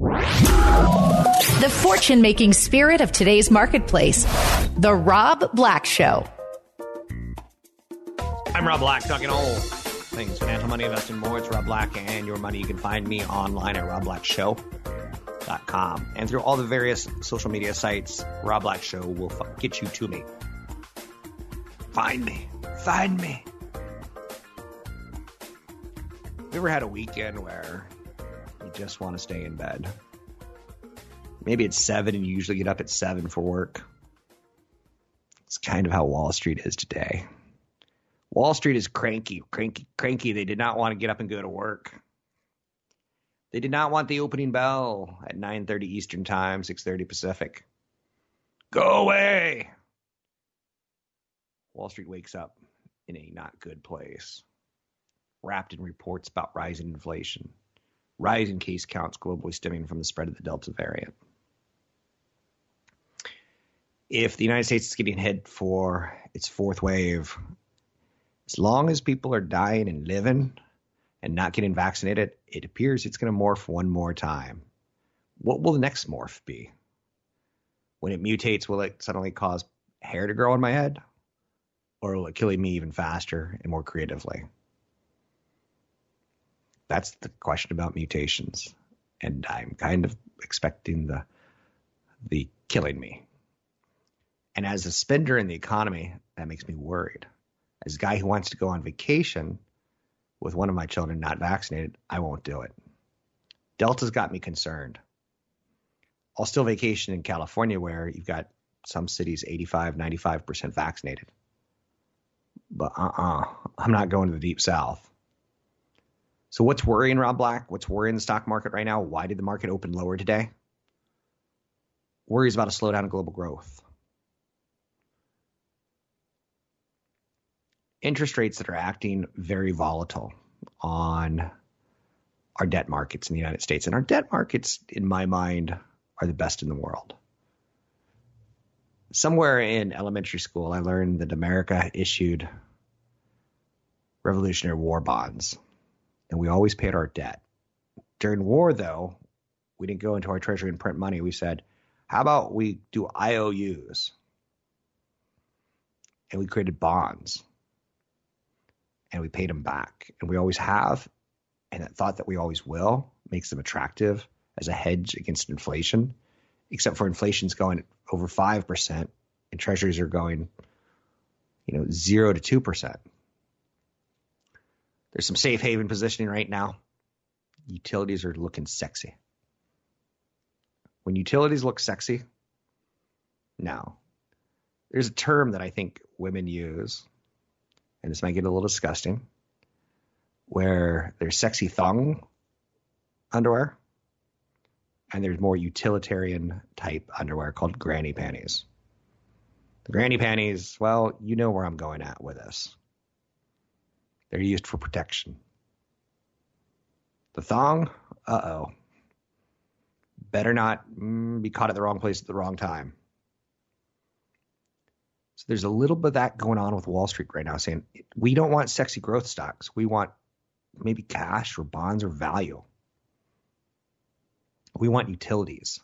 The fortune making spirit of today's marketplace. The Rob Black Show. I'm Rob Black, talking all things financial money, investing more. It's Rob Black and your money. You can find me online at robblackshow.com and through all the various social media sites. Rob Black Show will get you to me. Find me. Find me. You ever had a weekend where just want to stay in bed? Maybe it's seven and you usually get up at seven for work. It's kind of how Wall Street is today. Wall Street is cranky, cranky, cranky. They did not want to get up and go to work. They did not want the opening bell at 9:30 Eastern Time, 6:30 Pacific. Go away. Wall Street wakes up in a not good place, wrapped in reports about rising inflation, rising case counts globally stemming from the spread of the Delta variant. If the United States is getting hit for its fourth wave, as long as people are dying and living and not getting vaccinated, it appears it's going to morph one more time. What will the next morph be? When it mutates, will it suddenly cause hair to grow on my head? Or will it kill me even faster and more creatively? That's the question about mutations. And I'm kind of expecting the the killing me. And as a spender in the economy, that makes me worried. As a guy who wants to go on vacation with one of my children not vaccinated, I won't do it. Delta's got me concerned. I'll still vacation in California where you've got some cities 85, 95% vaccinated. But uh uh-uh, uh, i am not going to the deep south. So, what's worrying Rob Black? What's worrying the stock market right now? Why did the market open lower today? Worries about a slowdown in global growth. Interest rates that are acting very volatile on our debt markets in the United States. And our debt markets, in my mind, are the best in the world somewhere in elementary school, I learned that America issued Revolutionary War bonds, and we always paid our debt. During war, though, we didn't go into our treasury and print money. We said, how about we do IOUs? And we created bonds and we paid them back. And we always have. And that thought that we always will makes them attractive as a hedge against inflation except for inflation's going over 5% and treasuries are going, you know, 0 to 2%. There's some safe haven positioning right now. Utilities are looking sexy. When utilities look sexy, now, there's a term that I think women use, and this might get a little disgusting, where there's sexy thong underwear and there's more utilitarian type underwear called granny panties. The granny panties, well, you know where I'm going at with this. They're used for protection. The thong, uh oh. Better not mm, be caught at the wrong place at the wrong time. So there's a little bit of that going on with Wall Street right now, saying we don't want sexy growth stocks. We want maybe cash or bonds or value. We want utilities.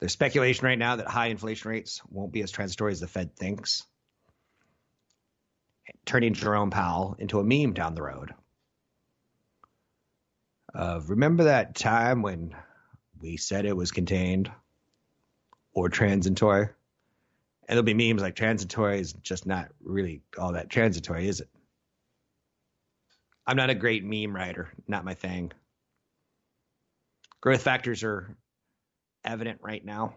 There's speculation right now that high inflation rates won't be as transitory as the Fed thinks, turning Jerome Powell into a meme down the road. Uh, remember that time when we said it was contained or transitory? And there'll be memes like transitory is just not really all that transitory, is it? I'm not a great meme writer, not my thing. Growth factors are evident right now.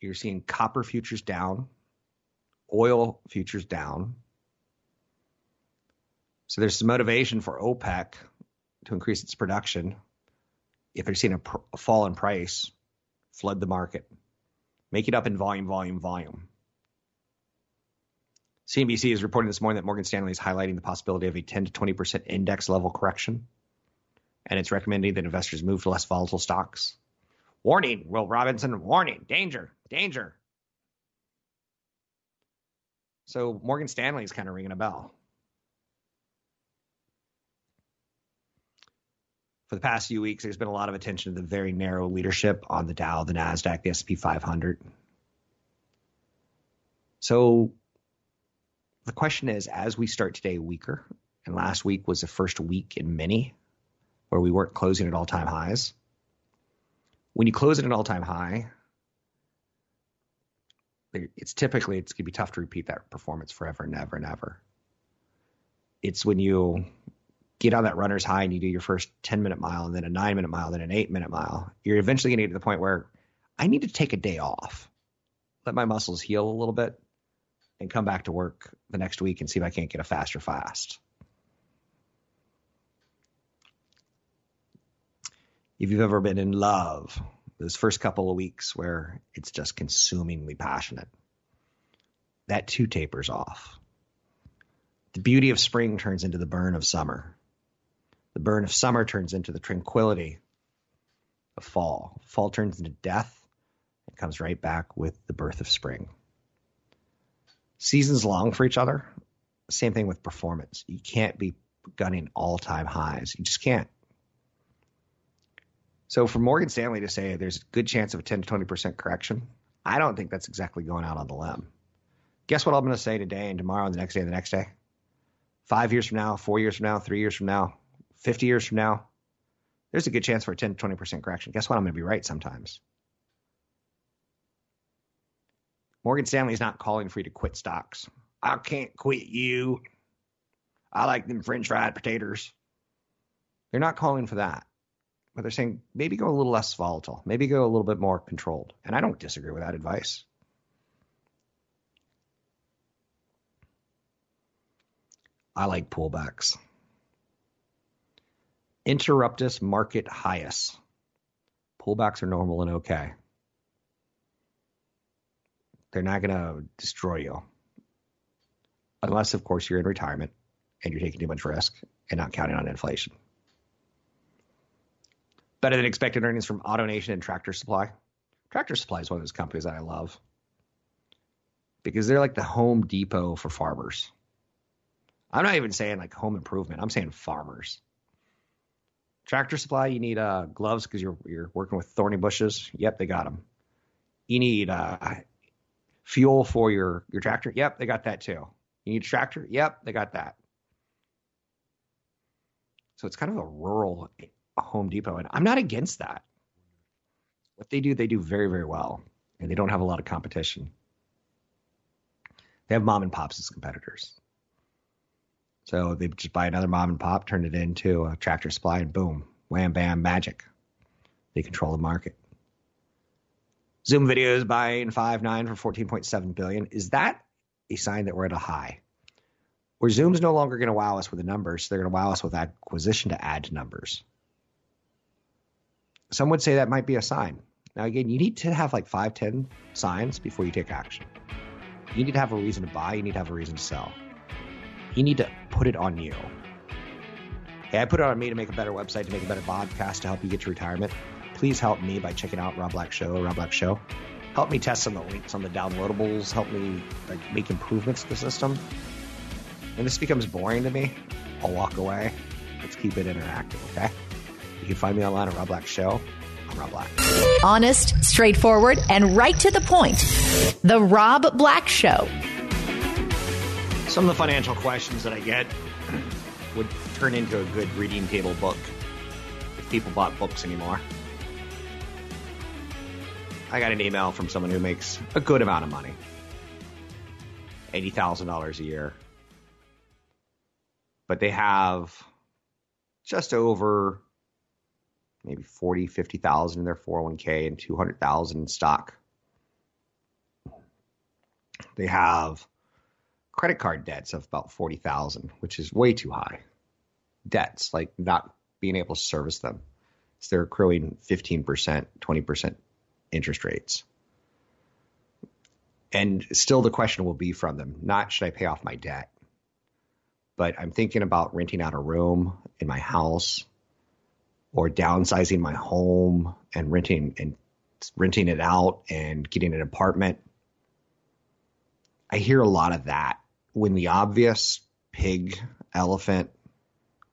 You're seeing copper futures down, oil futures down. So there's some motivation for OPEC to increase its production. If they're seeing a, pr- a fall in price, flood the market, make it up in volume, volume, volume. CNBC is reporting this morning that Morgan Stanley is highlighting the possibility of a 10 to 20% index level correction, and it's recommending that investors move to less volatile stocks. Warning, Will Robinson, warning, danger, danger. So Morgan Stanley is kind of ringing a bell. For the past few weeks, there's been a lot of attention to the very narrow leadership on the Dow, the Nasdaq, the S&P 500. So the question is, as we start today weaker, and last week was the first week in many where we weren't closing at all-time highs. When you close at an all-time high, it's typically it's gonna be tough to repeat that performance forever and ever and ever. It's when you get on that runner's high and you do your first 10 minute mile and then a nine minute mile, then an eight minute mile, you're eventually gonna get to the point where I need to take a day off, let my muscles heal a little bit, and come back to work the next week and see if I can't get a faster fast. If you've ever been in love, those first couple of weeks where it's just consumingly passionate, that too tapers off. The beauty of spring turns into the burn of summer. The burn of summer turns into the tranquility of fall. Fall turns into death and comes right back with the birth of spring. Seasons long for each other. Same thing with performance. You can't be gunning all time highs. You just can't. So for Morgan Stanley to say there's a good chance of a 10 to 20% correction, I don't think that's exactly going out on the limb. Guess what I'm going to say today and tomorrow and the next day and the next day? Five years from now, four years from now, three years from now, 50 years from now, there's a good chance for a 10 to 20% correction. Guess what? I'm going to be right sometimes. Morgan Stanley is not calling for you to quit stocks. I can't quit you. I like them french fried potatoes. They're not calling for that they're saying maybe go a little less volatile, maybe go a little bit more controlled. And I don't disagree with that advice. I like pullbacks. Interruptus market highest. Pullbacks are normal and okay. They're not going to destroy you. Unless, of course, you're in retirement and you're taking too much risk and not counting on inflation. Better than expected earnings from AutoNation and Tractor Supply. Tractor Supply is one of those companies that I love because they're like the Home Depot for farmers. I'm not even saying like home improvement. I'm saying farmers. Tractor Supply, you need uh, gloves because you're you're working with thorny bushes. Yep, they got them. You need uh, fuel for your your tractor. Yep, they got that too. You need a tractor. Yep, they got that. So it's kind of a rural Home Depot. And I'm not against that. What they do, they do very, very well. And they don't have a lot of competition. They have mom and pops as competitors. So they just buy another mom and pop, turn it into a tractor supply, and boom, wham, bam, magic. They control the market. Zoom videos buying Five9 for 14.7 billion. Is that a sign that we're at a high? Where Zoom's no longer going to wow us with the numbers, they're going to wow us with acquisition to add to numbers some would say that might be a sign. Now, again, you need to have like five, ten signs before you take action. You need to have a reason to buy. You need to have a reason to sell. You need to put it on you. Hey, I put it on me to make a better website, to make a better podcast, to help you get to retirement. Please help me by checking out Rob Black Show, Rob Black Show. Help me test some of the links on the downloadables. Help me like make improvements to the system. When this becomes boring to me, I'll walk away. Let's keep it interactive, okay? You can find me online at Rob Black Show. I'm Rob Black. Honest, straightforward, and right to the point. The Rob Black Show. Some of the financial questions that I get would turn into a good reading table book if people bought books anymore. I got an email from someone who makes a good amount of money $80,000 a year. But they have just over maybe 40, 50,000 in their 401k and 200,000 in stock. They have credit card debts of about 40,000, which is way too high. Debts, like not being able to service them. So they're accruing 15%, 20% interest rates. And still the question will be from them, not should I pay off my debt? But I'm thinking about renting out a room in my house or downsizing my home and renting and renting it out and getting an apartment. I hear a lot of that when the obvious pig, elephant,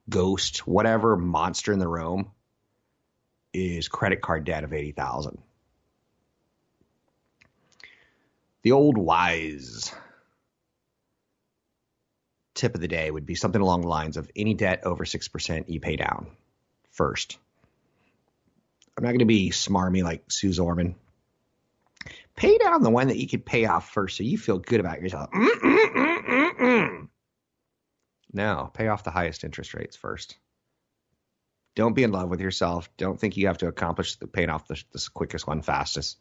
ghost, whatever monster in the room is credit card debt of 80,000. The old wise tip of the day would be something along the lines of any debt over 6% you pay down first. I'm not going to be smarmy like Suze Orman. Pay down the one that you could pay off first so you feel good about yourself. Mm-mm-mm-mm-mm. No, pay off the highest interest rates first. Don't be in love with yourself. Don't think you have to accomplish the paying off the, the quickest one fastest.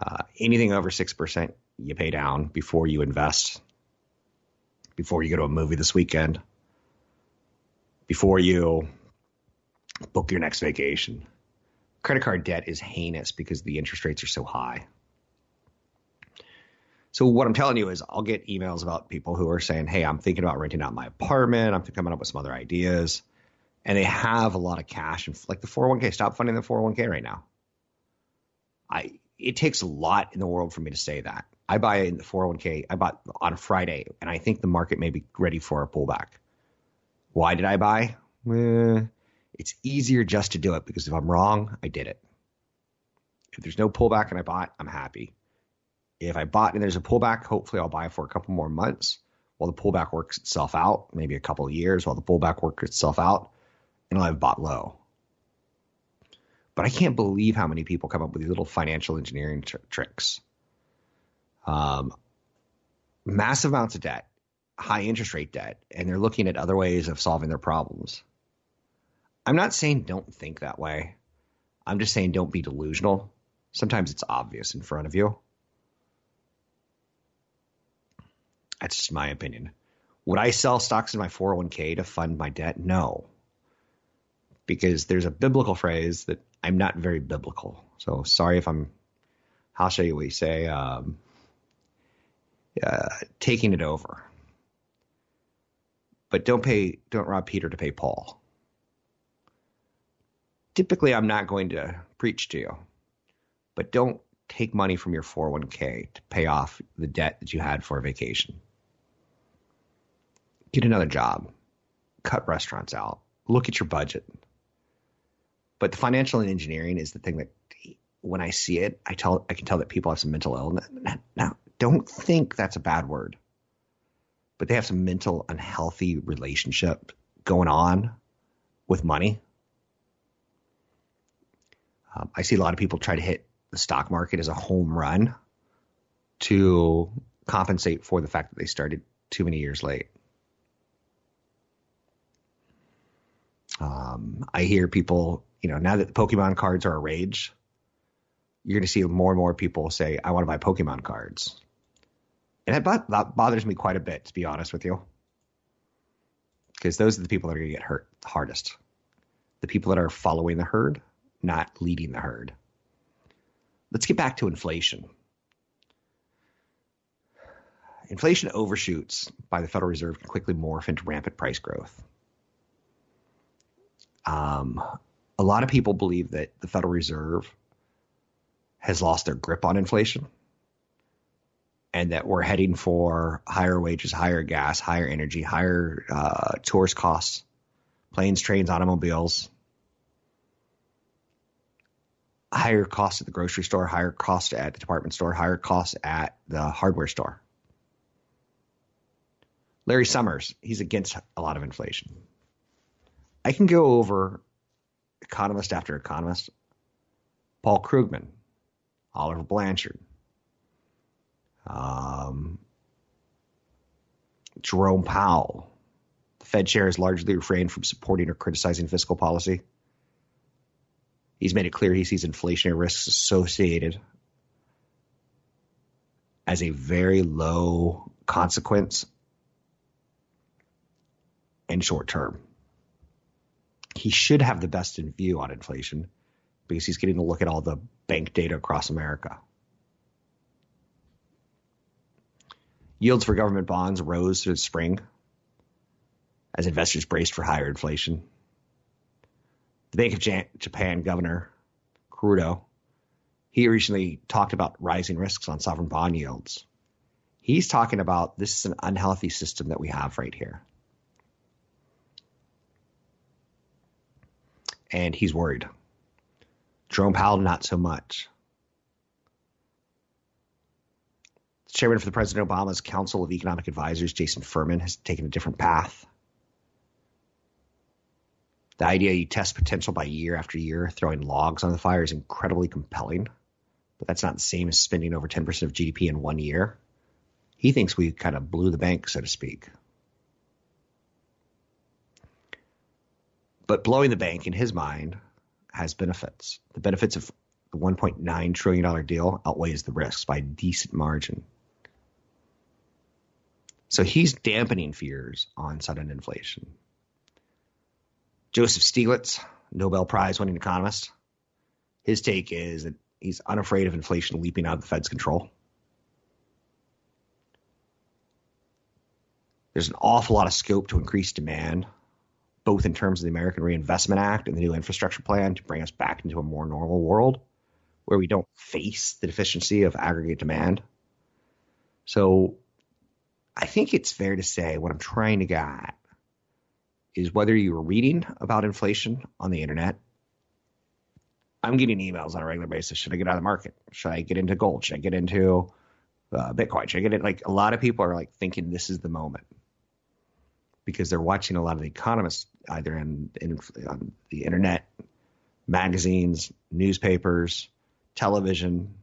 Uh, anything over 6%, you pay down before you invest, before you go to a movie this weekend, before you book your next vacation. Credit card debt is heinous because the interest rates are so high. So what I'm telling you is I'll get emails about people who are saying, "Hey, I'm thinking about renting out my apartment. I'm coming up with some other ideas." And they have a lot of cash and like the 401k, stop funding the 401k right now. I it takes a lot in the world for me to say that. I buy in the 401k. I bought on a Friday, and I think the market may be ready for a pullback. Why did I buy? Eh, it's easier just to do it because if I'm wrong, I did it. If there's no pullback and I bought, I'm happy. If I bought and there's a pullback, hopefully I'll buy for a couple more months while the pullback works itself out, maybe a couple of years while the pullback works itself out, and I'll have bought low. But I can't believe how many people come up with these little financial engineering tr- tricks. Um, massive amounts of debt, high interest rate debt, and they're looking at other ways of solving their problems. I'm not saying don't think that way. I'm just saying don't be delusional. Sometimes it's obvious in front of you. That's just my opinion. Would I sell stocks in my 401k to fund my debt? No. Because there's a biblical phrase that I'm not very biblical. So sorry if I'm, how shall we say, um, uh, taking it over. But don't pay, don't rob Peter to pay Paul. Typically, I'm not going to preach to you, but don't take money from your 401k to pay off the debt that you had for a vacation. Get another job, cut restaurants out, look at your budget. But the financial and engineering is the thing that when I see it, I tell I can tell that people have some mental illness. Now, don't think that's a bad word, but they have some mental unhealthy relationship going on with money. Um, I see a lot of people try to hit the stock market as a home run to compensate for the fact that they started too many years late. Um, I hear people, you know, now that the Pokemon cards are a rage, you're going to see more and more people say, I want to buy Pokemon cards. And that, that bothers me quite a bit, to be honest with you. Because those are the people that are going to get hurt the hardest. The people that are following the herd, not leading the herd. Let's get back to inflation. Inflation overshoots by the Federal Reserve can quickly morph into rampant price growth. Um, a lot of people believe that the Federal Reserve has lost their grip on inflation and that we're heading for higher wages, higher gas, higher energy, higher uh, tourist costs, planes, trains, automobiles, higher costs at the grocery store, higher costs at the department store, higher costs at the hardware store. Larry Summers, he's against a lot of inflation. I can go over economist after economist. Paul Krugman, Oliver Blanchard, um, Jerome Powell. The Fed chair has largely refrained from supporting or criticizing fiscal policy. He's made it clear he sees inflationary risks associated as a very low consequence and short term. he should have the best in view on inflation because he's getting to look at all the bank data across America. Yields for government bonds rose through the spring as investors braced for higher inflation. The Bank of Japan governor, Kuroda, he recently talked about rising risks on sovereign bond yields. He's talking about this is an unhealthy system that we have right here. And he's worried. Jerome Powell, not so much. Chairman for the President Obama's Council of Economic Advisors, Jason Furman, has taken a different path. The idea you test potential by year after year, throwing logs on the fire, is incredibly compelling, but that's not the same as spending over 10% of GDP in one year. He thinks we kind of blew the bank, so to speak. But blowing the bank, in his mind, has benefits. The benefits of the $1.9 trillion deal outweighs the risks by a decent margin. So he's dampening fears on sudden inflation. Joseph Stiglitz, Nobel Prize winning economist, his take is that he's unafraid of inflation leaping out of the Fed's control. There's an awful lot of scope to increase demand, both in terms of the American Reinvestment Act and the new infrastructure plan to bring us back into a more normal world where we don't face the deficiency of aggregate demand. So I think it's fair to say what I'm trying to get is whether you're reading about inflation on the internet. I'm getting emails on a regular basis. Should I get out of the market? Should I get into gold? Should I get into uh, Bitcoin? Should I get it? Like a lot of people are like thinking this is the moment because they're watching a lot of the economists either in, in on the internet, magazines, newspapers, television.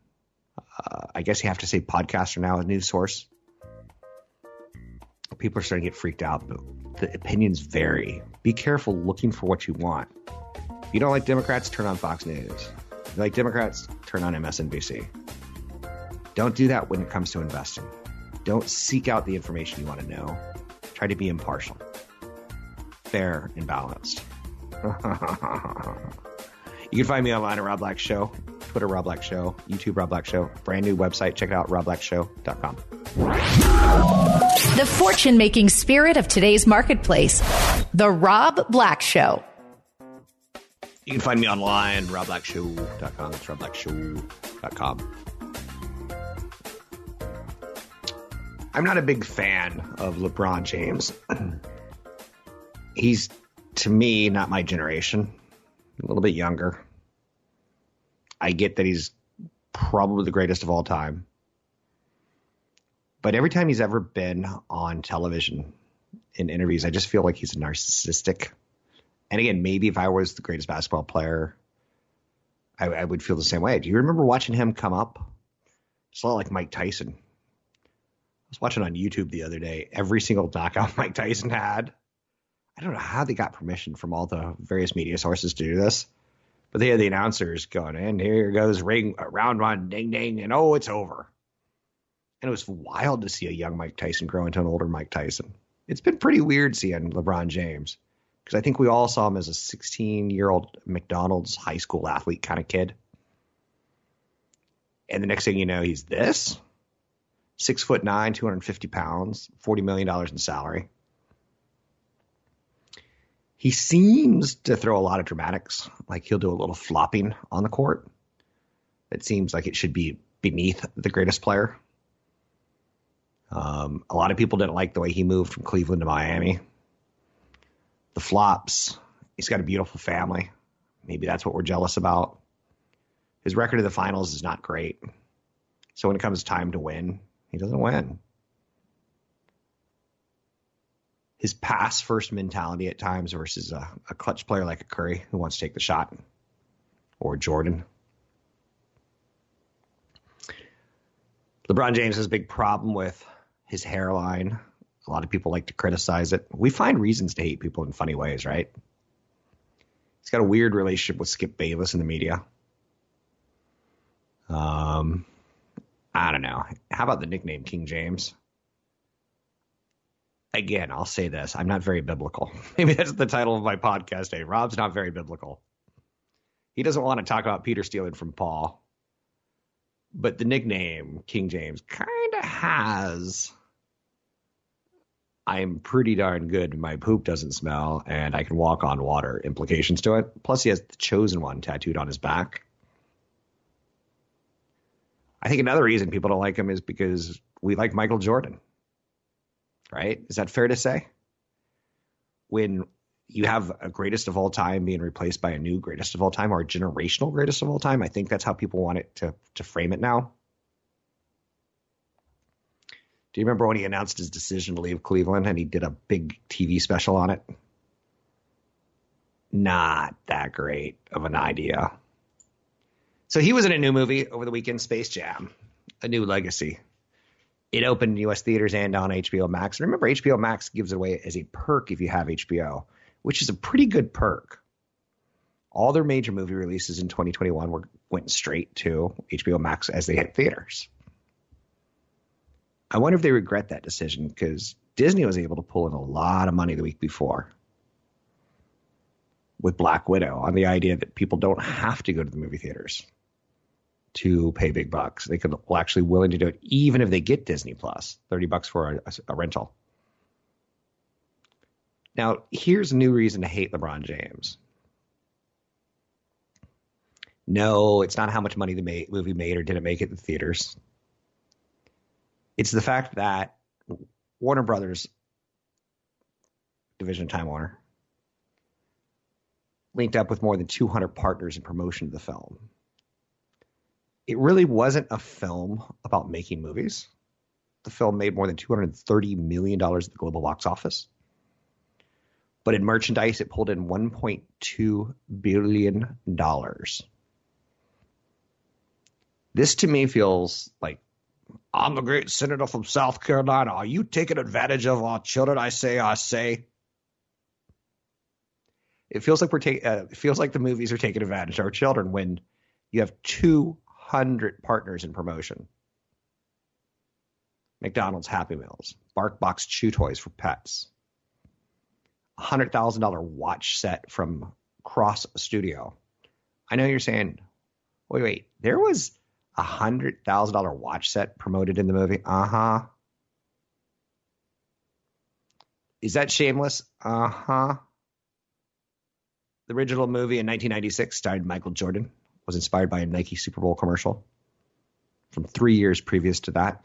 Uh, I guess you have to say podcasts are now a news source people are starting to get freaked out, but the opinions vary. Be careful looking for what you want. If you don't like Democrats, turn on Fox News. If you like Democrats, turn on MSNBC. Don't do that when it comes to investing. Don't seek out the information you want to know. Try to be impartial, fair, and balanced. you can find me online at Rob Black Show, Twitter Rob Black Show, YouTube Rob Black Show, brand new website. Check it out, robblackshow.com. The fortune making spirit of today's marketplace. The Rob Black Show. You can find me online, robblackshow.com. That's robblackshow.com. I'm not a big fan of LeBron James. He's, to me, not my generation, a little bit younger. I get that he's probably the greatest of all time. But every time he's ever been on television in interviews, I just feel like he's a narcissistic. And again, maybe if I was the greatest basketball player, I, I would feel the same way. Do you remember watching him come up? It's a lot like Mike Tyson. I was watching on YouTube the other day. Every single knockout Mike Tyson had. I don't know how they got permission from all the various media sources to do this, but they had the announcers going and Here goes ring round one, ding ding, and oh, it's over. And it was wild to see a young Mike Tyson grow into an older Mike Tyson. It's been pretty weird seeing LeBron James because I think we all saw him as a 16 year old McDonald's high school athlete kind of kid. And the next thing you know, he's this six foot nine, 250 pounds, $40 million in salary. He seems to throw a lot of dramatics, like he'll do a little flopping on the court. It seems like it should be beneath the greatest player. Um, a lot of people didn't like the way he moved from Cleveland to Miami. The flops. He's got a beautiful family. Maybe that's what we're jealous about. His record of the finals is not great. So when it comes time to win, he doesn't win. His pass first mentality at times versus a, a clutch player like a Curry who wants to take the shot or Jordan. LeBron James has a big problem with his hairline. A lot of people like to criticize it. We find reasons to hate people in funny ways, right? He's got a weird relationship with Skip Bayless in the media. Um, I don't know. How about the nickname King James? again, I'll say this. I'm not very biblical. Maybe that's the title of my podcast. Hey, Rob's not very biblical. He doesn't want to talk about Peter stealing from Paul. But the nickname King James kind of has I'm pretty darn good. My poop doesn't smell and I can walk on water implications to it. Plus, he has the chosen one tattooed on his back. I think another reason people don't like him is because we like Michael Jordan. Right? Is that fair to say? When you have a greatest of all time being replaced by a new greatest of all time or a generational greatest of all time, I think that's how people want it to to frame it now. Do you remember when he announced his decision to leave Cleveland and he did a big TV special on it? Not that great of an idea. So he was in a new movie over the weekend, Space Jam, A New Legacy. It opened in U.S. theaters and on HBO Max. And remember, HBO Max gives it away as a perk if you have HBO, which is a pretty good perk. All their major movie releases in 2021 were went straight to HBO Max as they hit theaters. I wonder if they regret that decision because Disney was able to pull in a lot of money the week before with Black Widow on the idea that people don't have to go to the movie theaters to pay big bucks. They could actually willing to do it even if they get Disney Plus, 30 bucks for a, a rental. Now, here's a new reason to hate LeBron James. No, it's not how much money the movie made or didn't make it in the theaters. It's the fact that Warner Brothers, division Time Warner, linked up with more than 200 partners in promotion of the film. It really wasn't a film about making movies. The film made more than $230 million at the global box office. But in merchandise, it pulled in $1.2 billion. This to me feels like I'm the great senator from South Carolina. Are you taking advantage of our children? I say, I say. It feels like we're taking. Uh, it feels like the movies are taking advantage of our children when you have 200 partners in promotion. McDonald's Happy Meals, BarkBox Chew Toys for pets, hundred thousand dollar watch set from Cross Studio. I know you're saying, wait, wait, there was a hundred thousand dollar watch set promoted in the movie. Uh huh. Is that shameless? Uh huh. The original movie in 1996 starred Michael Jordan, was inspired by a Nike Super Bowl commercial from three years previous to that.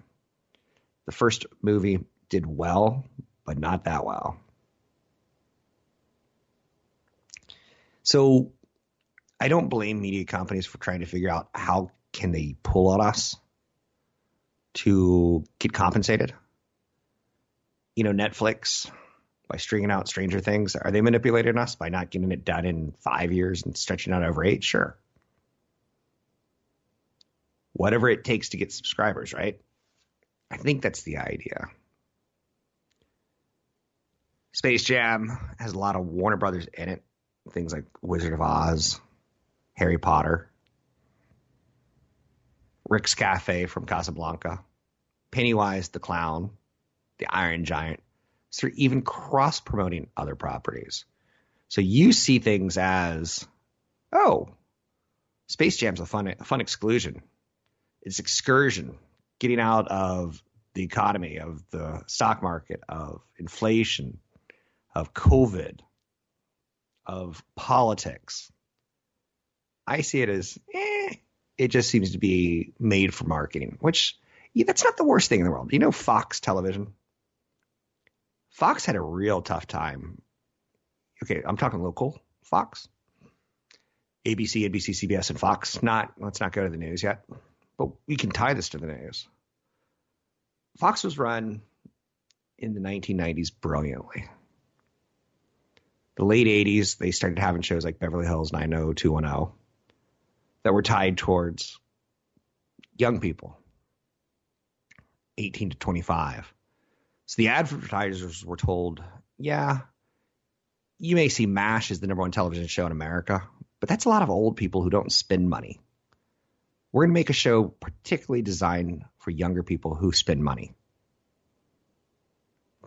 The first movie did well, but not that well. So I don't blame media companies for trying to figure out how can they pull on us to get compensated? You know, Netflix by stringing out Stranger Things, are they manipulating us by not getting it done in five years and stretching out over eight? Sure. Whatever it takes to get subscribers, right? I think that's the idea. Space Jam has a lot of Warner Brothers in it. Things like Wizard of Oz, Harry Potter. Rick's Cafe from Casablanca, Pennywise the Clown, the Iron Giant. So they're even cross promoting other properties. So you see things as, oh, Space Jam's a fun, a fun exclusion. It's excursion, getting out of the economy, of the stock market, of inflation, of COVID, of politics. I see it as, eh, it just seems to be made for marketing, which yeah, that's not the worst thing in the world. You know, Fox Television. Fox had a real tough time. Okay, I'm talking local Fox, ABC, NBC, CBS, and Fox. Not let's not go to the news yet, but we can tie this to the news. Fox was run in the 1990s brilliantly. The late 80s, they started having shows like Beverly Hills 90210 that were tied towards young people, 18 to 25. So the advertisers were told, yeah, you may see MASH as the number one television show in America, but that's a lot of old people who don't spend money. We're going to make a show particularly designed for younger people who spend money.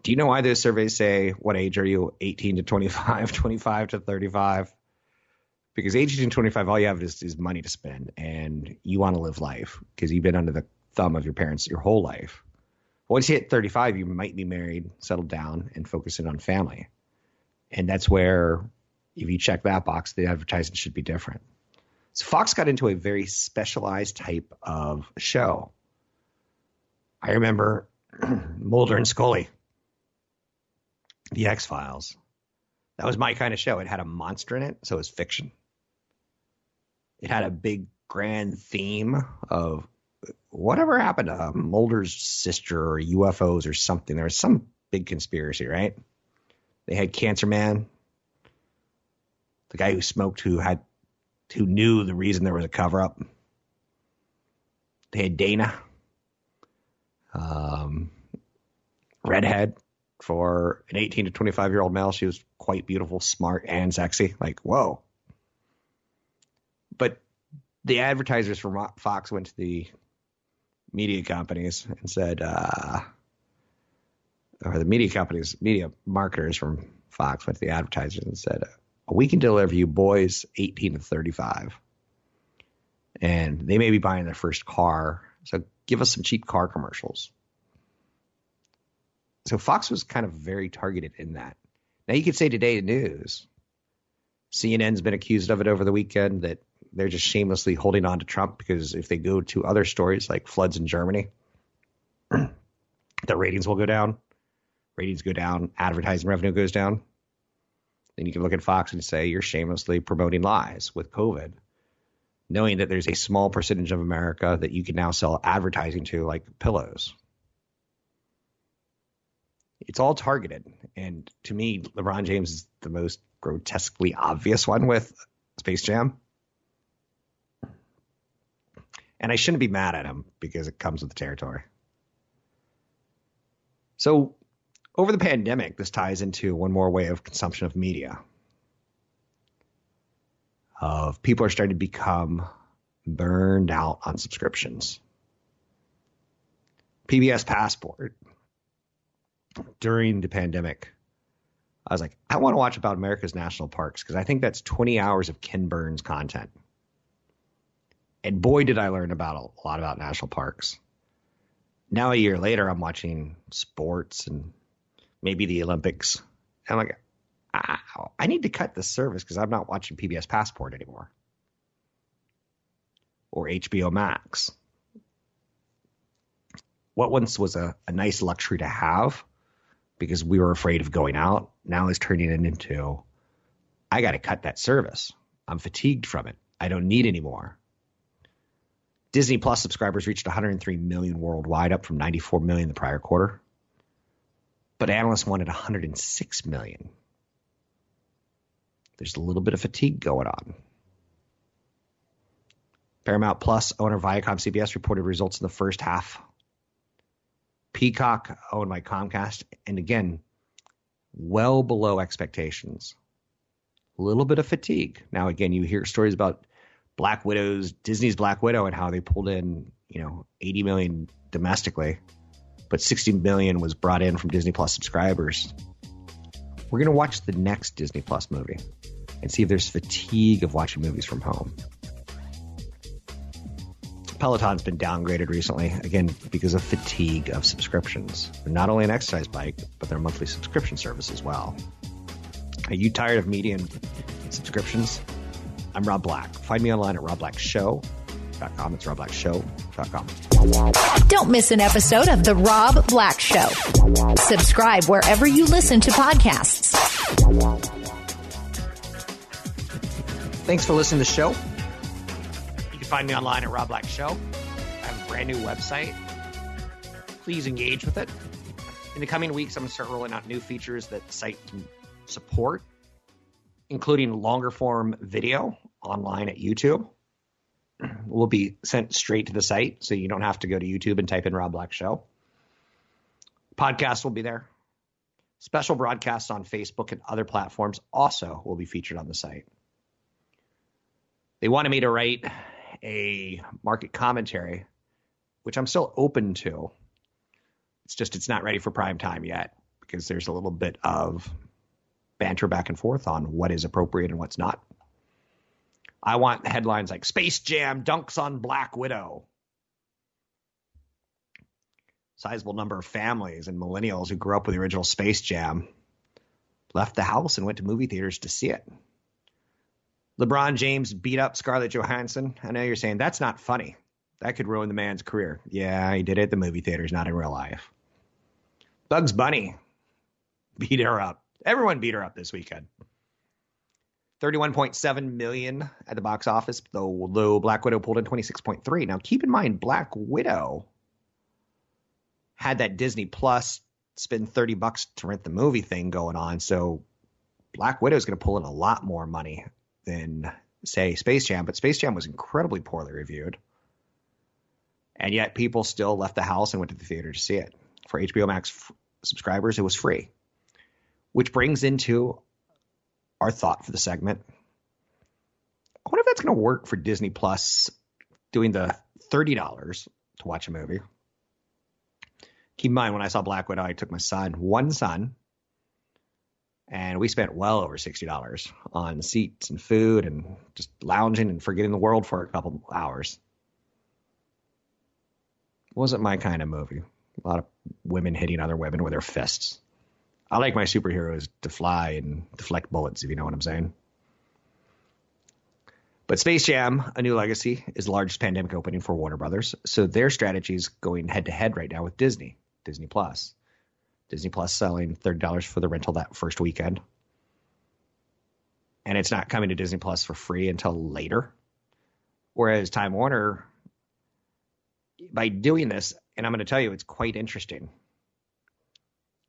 Do you know why those surveys say what age are you? 18 to 25, 25 to 35? Because 18 to 25, all you have is, is money to spend and you want to live life because you've been under the thumb of your parents your whole life. Once you hit 35, you might be married, settled down, and focusing on family. And that's where, if you check that box, the advertising should be different. So Fox got into a very specialized type of show. I remember Mulder and Scully, The X Files. That was my kind of show. It had a monster in it, so it was fiction. It had a big grand theme of whatever happened to Mulder's sister or UFOs or something. There was some big conspiracy, right? They had Cancer Man, the guy who smoked, who had, who knew the reason there was a cover up. They had Dana, um, redhead for an 18 to 25 year old male. She was quite beautiful, smart, and sexy. Like, whoa. But the advertisers from Fox went to the media companies and said, uh, or the media companies, media marketers from Fox went to the advertisers and said, we can deliver you boys 18 to 35. And they may be buying their first car. So give us some cheap car commercials. So Fox was kind of very targeted in that. Now you could say today the news. CNN's been accused of it over the weekend that they're just shamelessly holding on to Trump because if they go to other stories like floods in Germany, the ratings will go down. Ratings go down, advertising revenue goes down. Then you can look at Fox and say you're shamelessly promoting lies with COVID, knowing that there's a small percentage of America that you can now sell advertising to, like pillows. It's all targeted. And to me, LeBron James is the most grotesquely obvious one with Space Jam. And I shouldn't be mad at him because it comes with the territory. So, over the pandemic, this ties into one more way of consumption of media. Of people are starting to become burned out on subscriptions. PBS Passport during the pandemic, I was like, I want to watch about America's national parks because I think that's 20 hours of Ken Burns content. And boy, did I learn about a lot about national parks. Now, a year later, I'm watching sports and maybe the Olympics. I'm like, I, I need to cut this service because I'm not watching PBS Passport anymore or HBO Max. What once was a, a nice luxury to have because we were afraid of going out now is turning it into I got to cut that service. I'm fatigued from it. I don't need anymore. Disney Plus subscribers reached 103 million worldwide, up from 94 million the prior quarter. But analysts wanted 106 million. There's a little bit of fatigue going on. Paramount Plus owner Viacom CBS reported results in the first half. Peacock owned by Comcast, and again, well below expectations. A little bit of fatigue. Now, again, you hear stories about Black Widows, Disney's Black Widow, and how they pulled in, you know, 80 million domestically, but 60 million was brought in from Disney Plus subscribers. We're going to watch the next Disney Plus movie and see if there's fatigue of watching movies from home. Peloton's been downgraded recently, again, because of fatigue of subscriptions. They're not only an exercise bike, but they're monthly subscription service as well. Are you tired of media subscriptions? I'm Rob Black. Find me online at robblackshow.com. It's robblackshow.com. Don't miss an episode of The Rob Black Show. Subscribe wherever you listen to podcasts. Thanks for listening to the show. You can find me online at Rob Black Show. I have a brand new website. Please engage with it. In the coming weeks, I'm going to start rolling out new features that the site can support including longer form video online at YouTube. Will be sent straight to the site, so you don't have to go to YouTube and type in Rob Black Show. Podcast will be there. Special broadcasts on Facebook and other platforms also will be featured on the site. They wanted me to write a market commentary, which I'm still open to. It's just it's not ready for prime time yet because there's a little bit of banter back and forth on what is appropriate and what's not. I want headlines like Space Jam dunks on Black Widow. Sizable number of families and millennials who grew up with the original Space Jam left the house and went to movie theaters to see it. LeBron James beat up Scarlett Johansson. I know you're saying that's not funny. That could ruin the man's career. Yeah, he did it at the movie theaters, not in real life. Bugs Bunny beat her up. Everyone beat her up this weekend. 31.7 million at the box office, though though Black Widow pulled in 26.3. Now keep in mind, Black Widow had that Disney Plus spend 30 bucks to rent the movie thing going on. So Black Widow is going to pull in a lot more money than say Space Jam, but Space Jam was incredibly poorly reviewed. And yet people still left the house and went to the theater to see it. For HBO Max f- subscribers, it was free. Which brings into our thought for the segment. I wonder if that's going to work for Disney Plus doing the $30 to watch a movie. Keep in mind, when I saw Black Widow, I took my son, one son, and we spent well over $60 on seats and food and just lounging and forgetting the world for a couple hours. Wasn't my kind of movie. A lot of women hitting other women with their fists. I like my superheroes to fly and deflect bullets, if you know what I'm saying. But Space Jam: A New Legacy is the largest pandemic opening for Warner Brothers, so their strategy is going head to head right now with Disney, Disney Plus. Disney Plus selling thirty dollars for the rental that first weekend, and it's not coming to Disney Plus for free until later. Whereas Time Warner, by doing this, and I'm going to tell you, it's quite interesting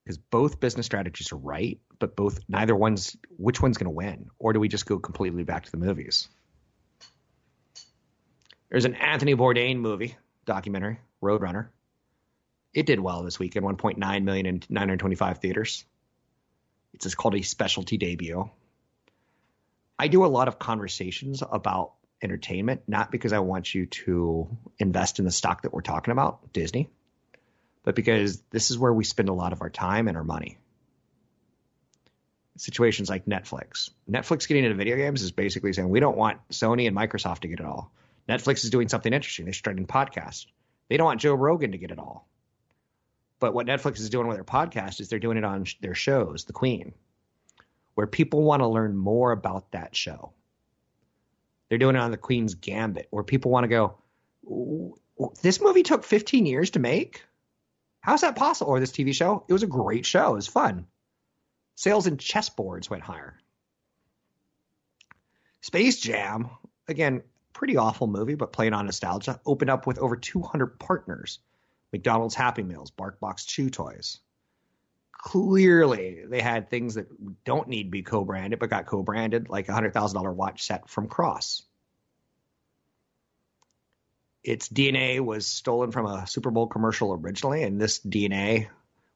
because both business strategies are right, but both neither one's which one's going to win, or do we just go completely back to the movies? There's an Anthony Bourdain movie documentary, Roadrunner. It did well this weekend, 1.9 million in 925 theaters. It's called a specialty debut. I do a lot of conversations about entertainment, not because I want you to invest in the stock that we're talking about, Disney, but because this is where we spend a lot of our time and our money. Situations like Netflix. Netflix getting into video games is basically saying we don't want Sony and Microsoft to get it all. Netflix is doing something interesting. They're starting podcasts. They don't want Joe Rogan to get it all. But what Netflix is doing with their podcast is they're doing it on their shows, The Queen, where people want to learn more about that show. They're doing it on The Queen's Gambit, where people want to go, this movie took 15 years to make? How's that possible? Or this TV show? It was a great show. It was fun. Sales in chessboards went higher. Space Jam, again, pretty awful movie, but playing on nostalgia, opened up with over 200 partners. McDonald's Happy Meals, BarkBox Chew Toys. Clearly, they had things that don't need to be co-branded, but got co-branded, like a hundred thousand dollar watch set from Cross. Its DNA was stolen from a Super Bowl commercial originally, and this DNA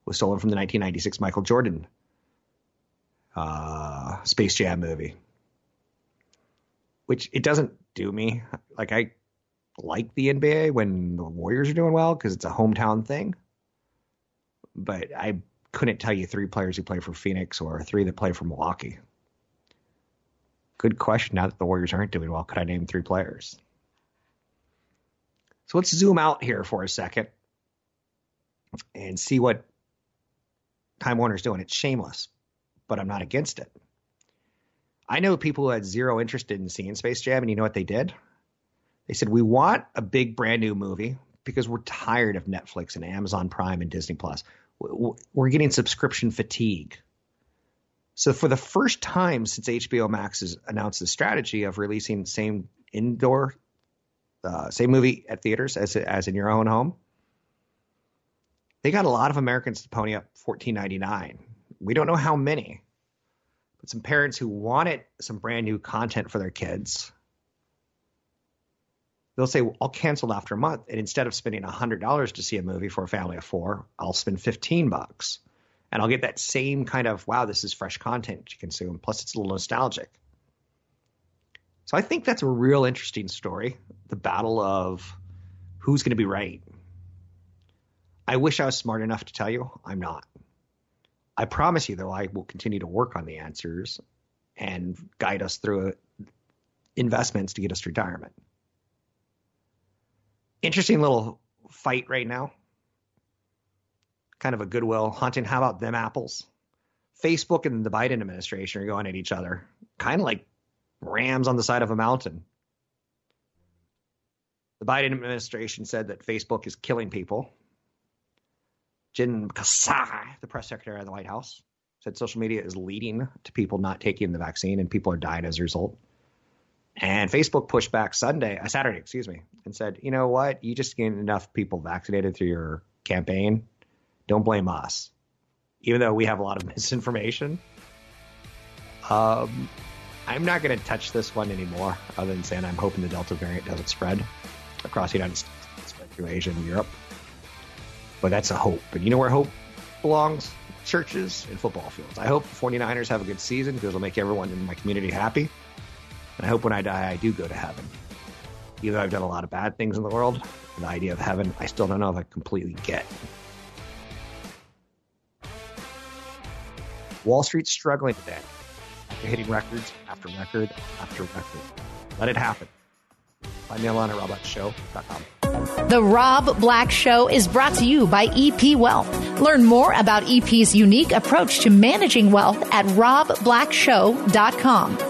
was stolen from the 1996 Michael Jordan uh, Space Jam movie. Which it doesn't do me. Like I like the NBA when the Warriors are doing well because it's a hometown thing. But I couldn't tell you three players who play for Phoenix or three that play for Milwaukee. Good question. Now that the Warriors aren't doing well, could I name three players? So let's zoom out here for a second and see what Time Warner's doing. It's shameless, but I'm not against it. I know people who had zero interest in seeing Space Jam, and you know what they did? They said, We want a big brand new movie because we're tired of Netflix and Amazon Prime and Disney Plus. We're getting subscription fatigue. So, for the first time since HBO Max has announced the strategy of releasing same indoor, uh, same movie at theaters as as in your own home, they got a lot of Americans to pony up fourteen ninety nine. We don't know how many, but some parents who wanted some brand new content for their kids they'll say, well, I'll cancel after a month. And instead of spending $100 to see a movie for a family of four, I'll spend 15 bucks. And I'll get that same kind of, wow, this is fresh content to consume. Plus, it's a little nostalgic. So I think that's a real interesting story the battle of who's going to be right. I wish I was smart enough to tell you. I'm not. I promise you, though, I will continue to work on the answers and guide us through investments to get us to retirement. Interesting little fight right now. Kind of a goodwill hunting. How about them apples? Facebook and the Biden administration are going at each other, kind of like rams on the side of a mountain. The Biden administration said that Facebook is killing people. Jen Psaki, the press secretary of the White House, said social media is leading to people not taking the vaccine and people are dying as a result. And Facebook pushed back Sunday, uh, Saturday, excuse me, and said, you know what? You just gained enough people vaccinated through your campaign. Don't blame us. Even though we have a lot of misinformation. Um, I'm not going to touch this one anymore, other than saying I'm hoping the Delta variant doesn't spread across the United States, spread through Asia and Europe. But that's a hope. And you know where hope belongs? Churches and football fields. I hope the 49ers have a good season because it'll make everyone in my community happy. And I hope when I die, I do go to heaven. Even though I've done a lot of bad things in the world, the idea of heaven, I still don't know if I completely get. Wall Street's struggling today. After hitting records after record after record. Let it happen. Find me online at robblackshow.com. The Rob Black Show is brought to you by EP Wealth. Learn more about EP's unique approach to managing wealth at robblackshow.com.